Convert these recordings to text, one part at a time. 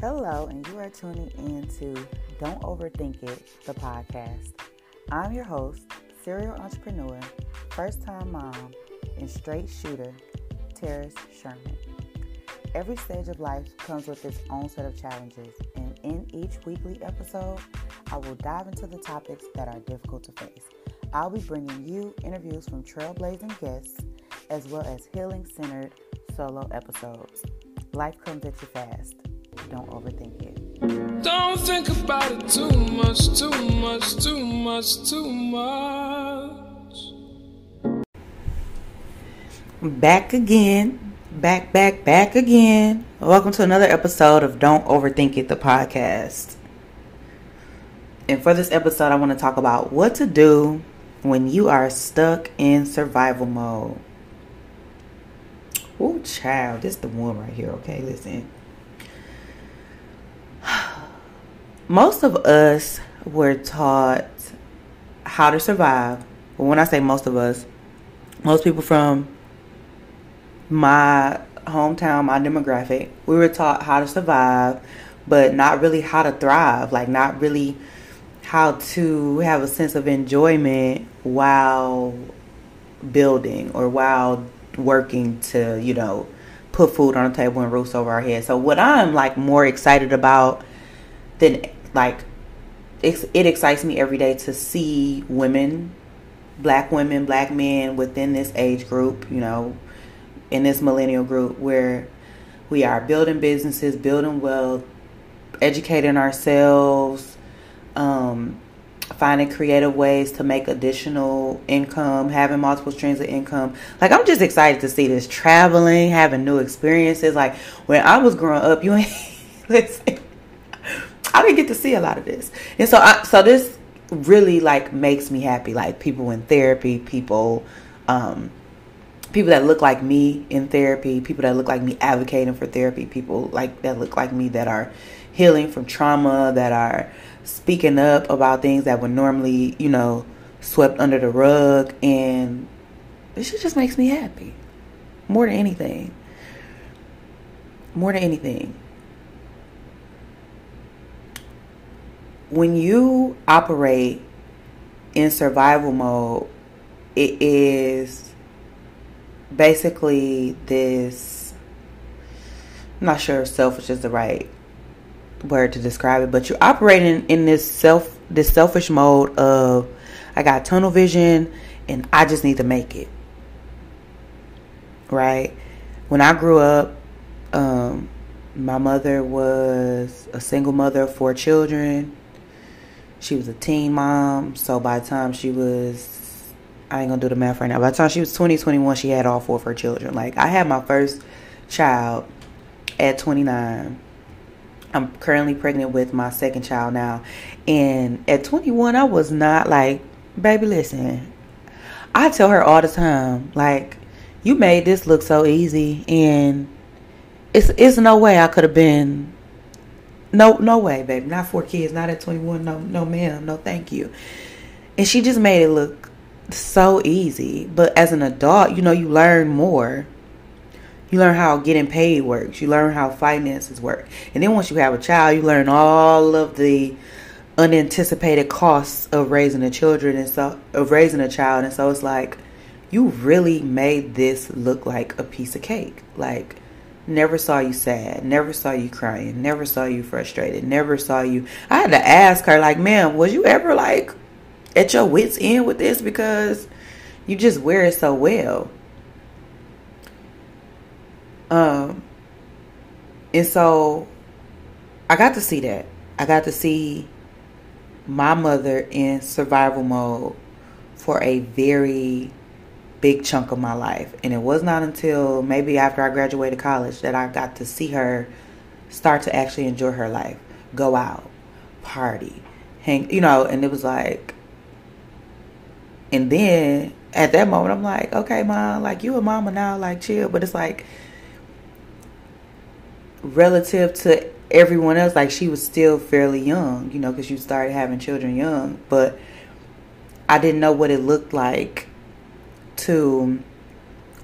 Hello, and you are tuning in to Don't Overthink It, the podcast. I'm your host, serial entrepreneur, first time mom, and straight shooter, Terrace Sherman. Every stage of life comes with its own set of challenges, and in each weekly episode, I will dive into the topics that are difficult to face. I'll be bringing you interviews from trailblazing guests as well as healing centered solo episodes. Life comes at you fast don't overthink it. Don't think about it too much, too much, too much, too much. Back again. Back, back, back again. Welcome to another episode of Don't Overthink It, the podcast. And for this episode, I want to talk about what to do when you are stuck in survival mode. Oh, child, this is the one right here. Okay, listen. most of us were taught how to survive. But when I say most of us, most people from my hometown, my demographic, we were taught how to survive, but not really how to thrive. Like, not really how to have a sense of enjoyment while building or while working to, you know, put food on the table and roofs over our heads. So, what I'm like more excited about than like it, it excites me every day to see women, black women, black men within this age group, you know, in this millennial group where we are building businesses, building wealth, educating ourselves, um, finding creative ways to make additional income, having multiple streams of income. Like I'm just excited to see this traveling, having new experiences. Like when I was growing up, you ain't listen. I didn't get to see a lot of this. And so I, so this really like makes me happy. Like people in therapy, people um people that look like me in therapy, people that look like me advocating for therapy, people like that look like me that are healing from trauma, that are speaking up about things that would normally, you know, swept under the rug and this just makes me happy. More than anything. More than anything. when you operate in survival mode, it is basically this. I'm not sure if selfish is the right word to describe it, but you're operating in this self this selfish mode of I got tunnel vision and I just need to make it. Right? When I grew up, um, my mother was a single mother of four children. She was a teen mom, so by the time she was, I ain't gonna do the math right now. By the time she was 20, 21, she had all four of her children. Like, I had my first child at 29. I'm currently pregnant with my second child now. And at 21, I was not like, baby, listen. I tell her all the time, like, you made this look so easy, and it's it's no way I could have been no, no way, baby. Not four kids. Not at 21. No, no, ma'am. No, thank you. And she just made it look so easy. But as an adult, you know, you learn more. You learn how getting paid works. You learn how finances work. And then once you have a child, you learn all of the unanticipated costs of raising a children and so of raising a child. And so it's like you really made this look like a piece of cake. Like Never saw you sad. Never saw you crying. Never saw you frustrated. Never saw you. I had to ask her, like, ma'am, was you ever like at your wits' end with this? Because you just wear it so well. Um, and so I got to see that. I got to see my mother in survival mode for a very big chunk of my life. And it was not until maybe after I graduated college that I got to see her start to actually enjoy her life, go out, party, hang, you know, and it was like, and then at that moment, I'm like, okay, mom, like you a mama now, like chill. But it's like, relative to everyone else, like she was still fairly young, you know, because you started having children young. But I didn't know what it looked like to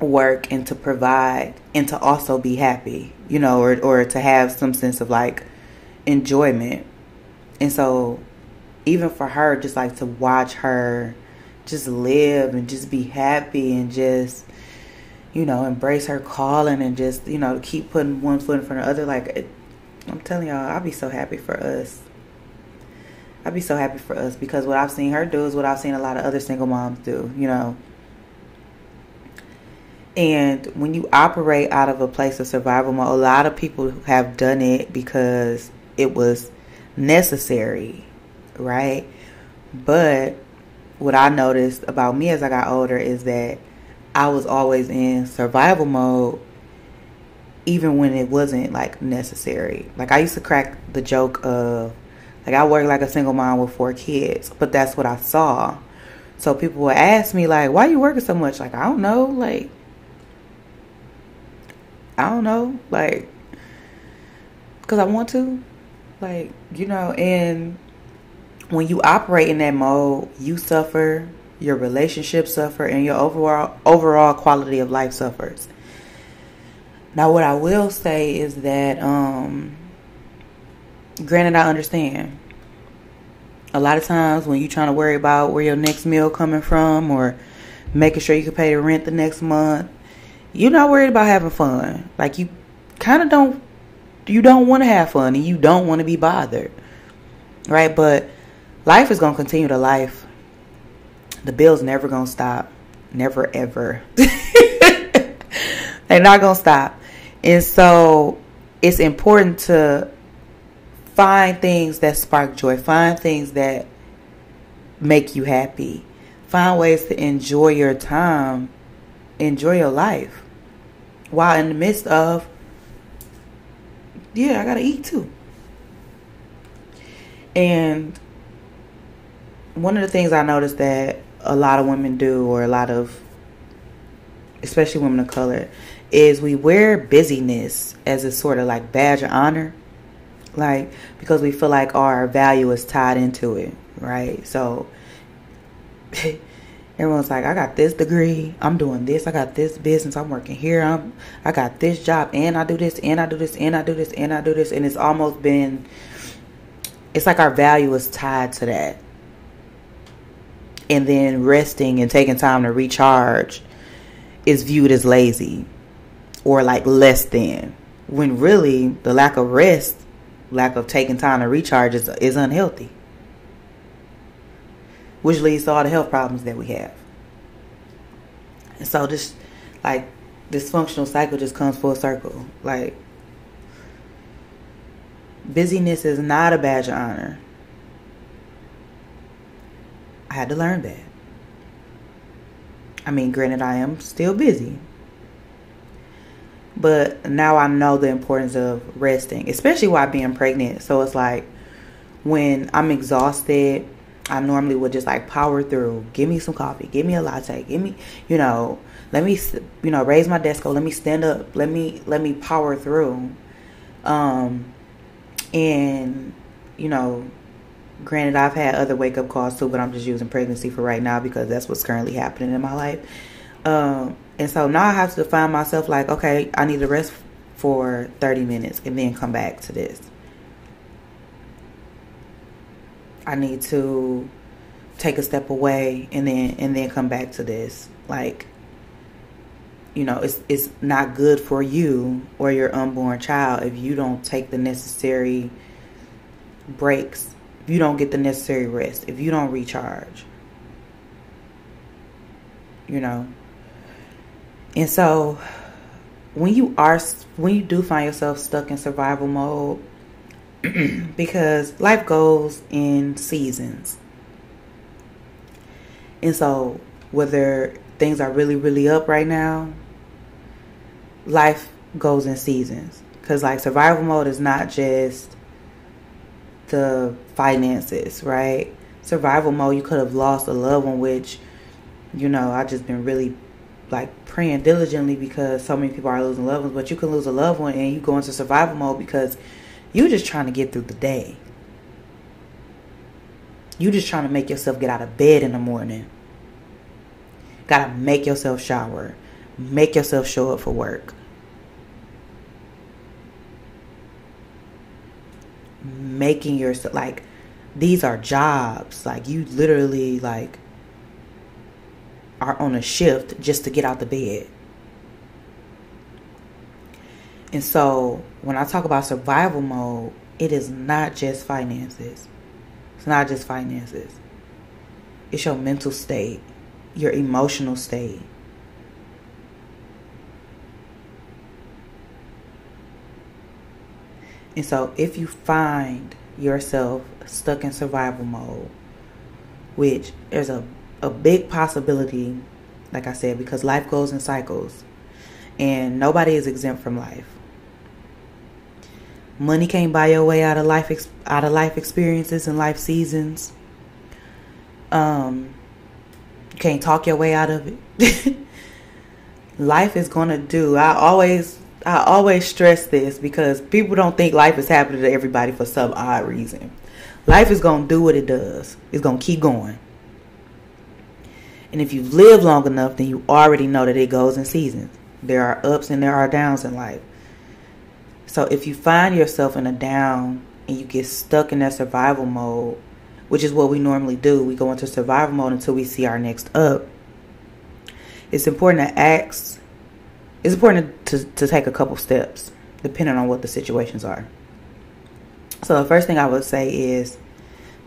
work and to provide and to also be happy, you know, or or to have some sense of like enjoyment. And so even for her just like to watch her just live and just be happy and just you know embrace her calling and just you know keep putting one foot in front of the other like it, i'm telling y'all i'll be so happy for us. I'd be so happy for us because what i've seen her do is what i've seen a lot of other single moms do you know. And when you operate out of a place of survival mode a lot of people have done it because it was necessary right? But what I noticed about me as I got older is that I was always in survival mode even when it wasn't like necessary. Like I used to crack the joke of like I work like a single mom with four kids, but that's what I saw. So people would ask me like, "Why you working so much?" Like I don't know, like I don't know, like cuz I want to. Like, you know, and when you operate in that mode, you suffer, your relationship suffer, and your overall overall quality of life suffers. Now, what I will say is that, um, granted, I understand. A lot of times when you're trying to worry about where your next meal coming from or making sure you can pay the rent the next month, you're not worried about having fun. Like you kind of don't, you don't want to have fun and you don't want to be bothered, right? But life is going to continue to life. The bill's never to stop. Never, ever. They're not to stop. And so it's important to find things that spark joy, find things that make you happy, find ways to enjoy your time, enjoy your life while in the midst of, yeah, I got to eat too. And one of the things I noticed that a lot of women do, or a lot of, especially women of color, is we wear busyness as a sort of like badge of honor. Like, because we feel like our value is tied into it, right? So, everyone's like, I got this degree, I'm doing this, I got this business, I'm working here, I'm, I got this job, and I do this, and I do this, and I do this, and I do this, and it's almost been, it's like our value is tied to that and then resting and taking time to recharge is viewed as lazy or like less than when really the lack of rest lack of taking time to recharge is, is unhealthy. Which leads to all the health problems that we have. And so this like dysfunctional cycle just comes full circle. Like busyness is not a badge of honor I had to learn that. I mean, granted, I am still busy. But now I know the importance of resting, especially while being pregnant. So it's like when I'm exhausted, I normally would just like power through. Give me some coffee. Give me a latte. Give me, you know, let me, you know, raise my desk. Let me stand up. Let me, let me power through. Um, and, you know, Granted, I've had other wake up calls too, but I'm just using pregnancy for right now because that's what's currently happening in my life. Um, and so now I have to find myself like, okay, I need to rest for 30 minutes and then come back to this. I need to take a step away and then and then come back to this. Like you know, it's it's not good for you or your unborn child if you don't take the necessary breaks if you don't get the necessary rest, if you don't recharge. You know. And so when you are when you do find yourself stuck in survival mode because life goes in seasons. And so whether things are really really up right now, life goes in seasons cuz like survival mode is not just the finances, right? Survival mode, you could have lost a loved one, which, you know, I've just been really like praying diligently because so many people are losing loved ones, but you can lose a loved one and you go into survival mode because you're just trying to get through the day. You're just trying to make yourself get out of bed in the morning. Gotta make yourself shower. Make yourself show up for work. Making yourself like these are jobs. Like you literally like are on a shift just to get out the bed. And so when I talk about survival mode, it is not just finances. It's not just finances. It's your mental state, your emotional state. And so if you find yourself stuck in survival mode, which there's a, a big possibility, like I said, because life goes in cycles and nobody is exempt from life. Money can't buy your way out of life out of life experiences and life seasons. Um, you can't talk your way out of it. life is gonna do. I always I always stress this because people don't think life is happening to everybody for some odd reason. Life is gonna do what it does. It's gonna keep going. And if you live long enough, then you already know that it goes in seasons. There are ups and there are downs in life. So if you find yourself in a down and you get stuck in that survival mode, which is what we normally do, we go into survival mode until we see our next up. It's important to ask, it's important to, to take a couple steps depending on what the situations are. So the first thing I would say is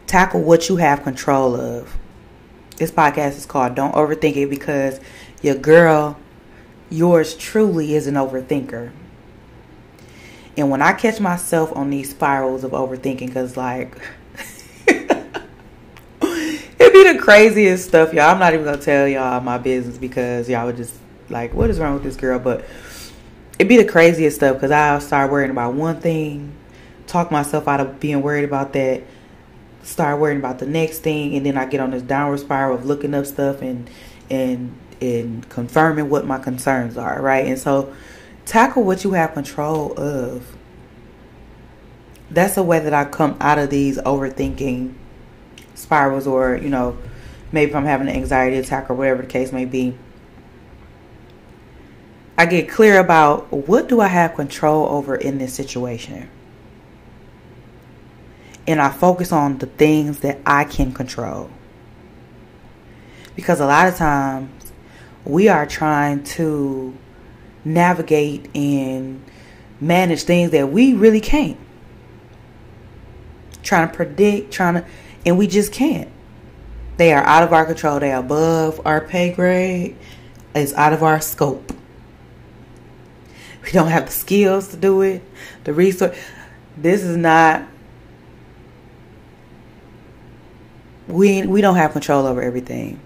tackle what you have control of. This podcast is called Don't Overthink It because your girl, yours truly is an overthinker. And when I catch myself on these spirals of overthinking, because like, it'd be the craziest stuff, y'all. I'm not even gonna tell y'all my business because y'all would just like, what is wrong with this girl? But it'd be the craziest stuff because I'll start worrying about one thing, talk myself out of being worried about that, start worrying about the next thing, and then I get on this downward spiral of looking up stuff and and and confirming what my concerns are, right? And so tackle what you have control of. That's the way that I come out of these overthinking spirals, or, you know, maybe if I'm having an anxiety attack or whatever the case may be. I get clear about what do I have control over in this situation. And I focus on the things that I can control. Because a lot of times we are trying to navigate and manage things that we really can't. Trying to predict, trying to, and we just can't. They are out of our control. They are above our pay grade. It's out of our scope. We don't have the skills to do it, the resource. This is not. We we don't have control over everything.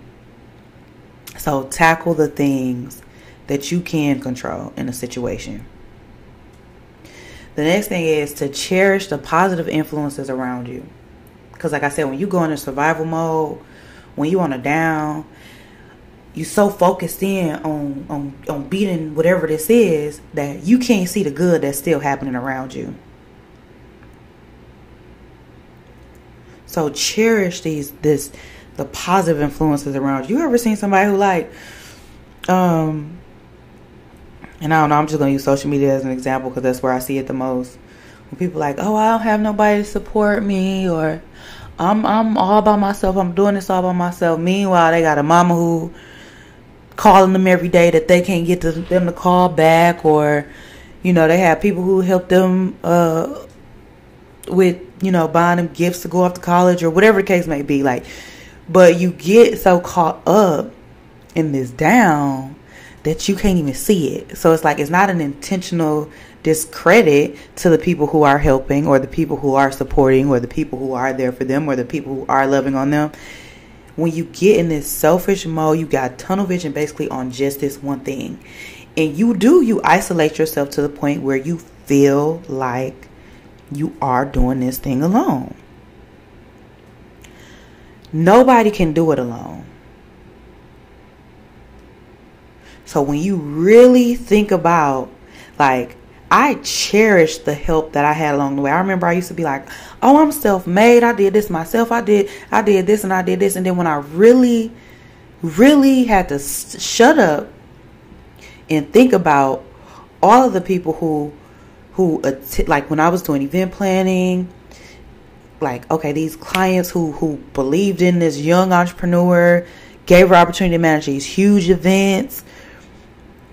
So tackle the things that you can control in a situation. The next thing is to cherish the positive influences around you. Because, like I said, when you go into survival mode, when you on a down, you so focused in on, on on beating whatever this is that you can't see the good that's still happening around you. So cherish these this the positive influences around you. You ever seen somebody who like um and I don't know, I'm just to use social media as an example because that's where I see it the most. When people like, oh, I don't have nobody to support me or I'm I'm all by myself. I'm doing this all by myself. Meanwhile, they got a mama who calling them every day that they can't get to them to call back or you know, they have people who help them uh with, you know, buying them gifts to go off to college or whatever the case may be like but you get so caught up in this down that you can't even see it. So it's like it's not an intentional discredit to the people who are helping or the people who are supporting or the people who are there for them or the people who are loving on them. When you get in this selfish mode, you got tunnel vision basically on just this one thing. And you do, you isolate yourself to the point where you feel like you are doing this thing alone. Nobody can do it alone. So when you really think about like I cherish the help that I had along the way. I remember I used to be like, "Oh, I'm self-made. I did this myself. I did I did this and I did this." And then when I really really had to shut up and think about all of the people who who like when I was doing event planning like okay these clients who who believed in this young entrepreneur gave her opportunity to manage these huge events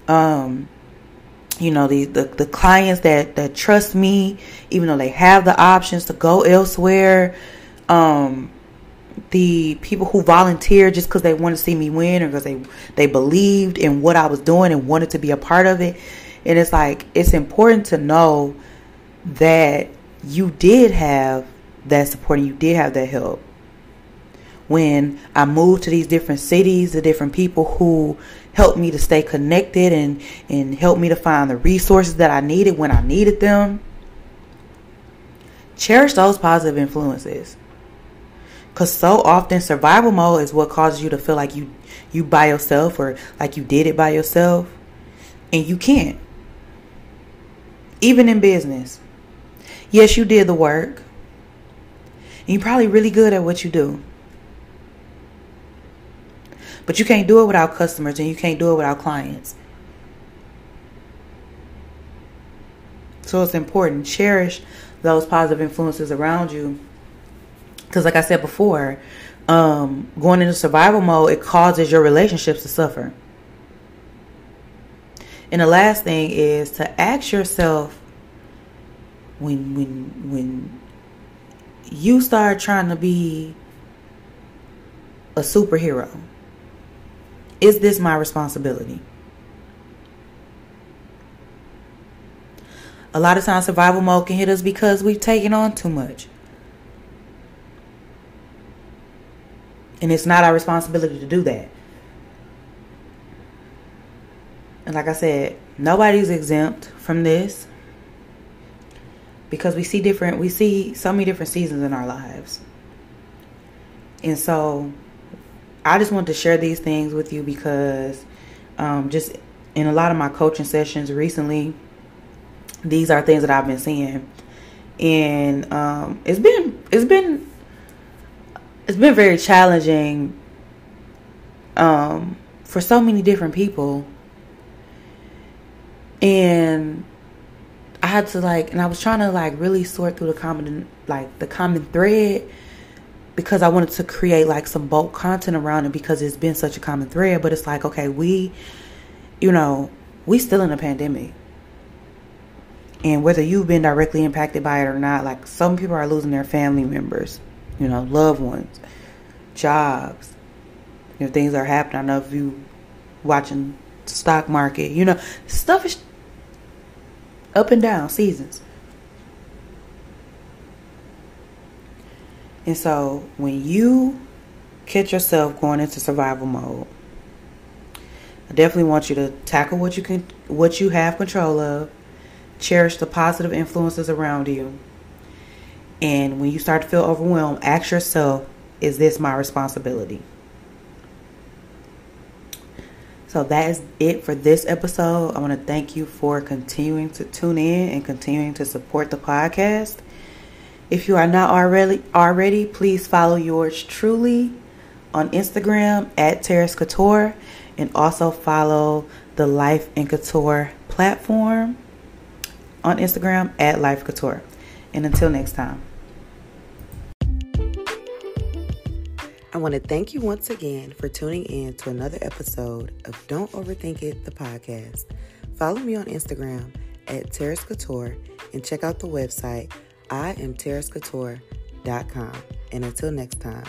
um you know the, the the clients that that trust me even though they have the options to go elsewhere um the people who volunteered just because they wanted to see me win or because they they believed in what I was doing and wanted to be a part of it and it's like it's important to know that you did have that support and you did have that help. When I moved to these different cities, the different people who helped me to stay connected and, and helped me to find the resources that I needed when I needed them. Cherish those positive influences. Cause so often survival mode is what causes you to feel like you you by yourself or like you did it by yourself. And you can't. Even in business. Yes, you did the work. And you're probably really good at what you do. But you can't do it without customers and you can't do it without clients. So it's important. Cherish those positive influences around you. Because, like I said before, um, going into survival mode, it causes your relationships to suffer. And the last thing is to ask yourself when when when you start trying to be a superhero is this my responsibility? A lot of times survival mode can hit us because we've taken on too much. And it's not our responsibility to do that. And like i said nobody's exempt from this because we see different we see so many different seasons in our lives. And so i just want to share these things with you because um, just in a lot of my coaching sessions recently these are things that i've been seeing. And um, it's been it's been it's been very challenging um, for so many different people. And I had to like, and I was trying to like really sort through the common, like the common thread because I wanted to create like some bulk content around it because it's been such a common thread. But it's like, okay, we, you know, we still in a pandemic. And whether you've been directly impacted by it or not, like some people are losing their family members, you know, loved ones, jobs. You know, things are happening. I know if you watching stock market, you know, stuff is up and down seasons. And so when you catch yourself going into survival mode, I definitely want you to tackle what you can what you have control of, cherish the positive influences around you. And when you start to feel overwhelmed, ask yourself, is this my responsibility? So that is it for this episode. I want to thank you for continuing to tune in and continuing to support the podcast. If you are not already already, please follow yours truly on Instagram at Terrace Couture and also follow the Life in Couture platform on Instagram at Life Couture. And until next time. I want to thank you once again for tuning in to another episode of Don't Overthink It, the podcast. Follow me on Instagram at Terrace Couture and check out the website I am terracecouture.com. And until next time.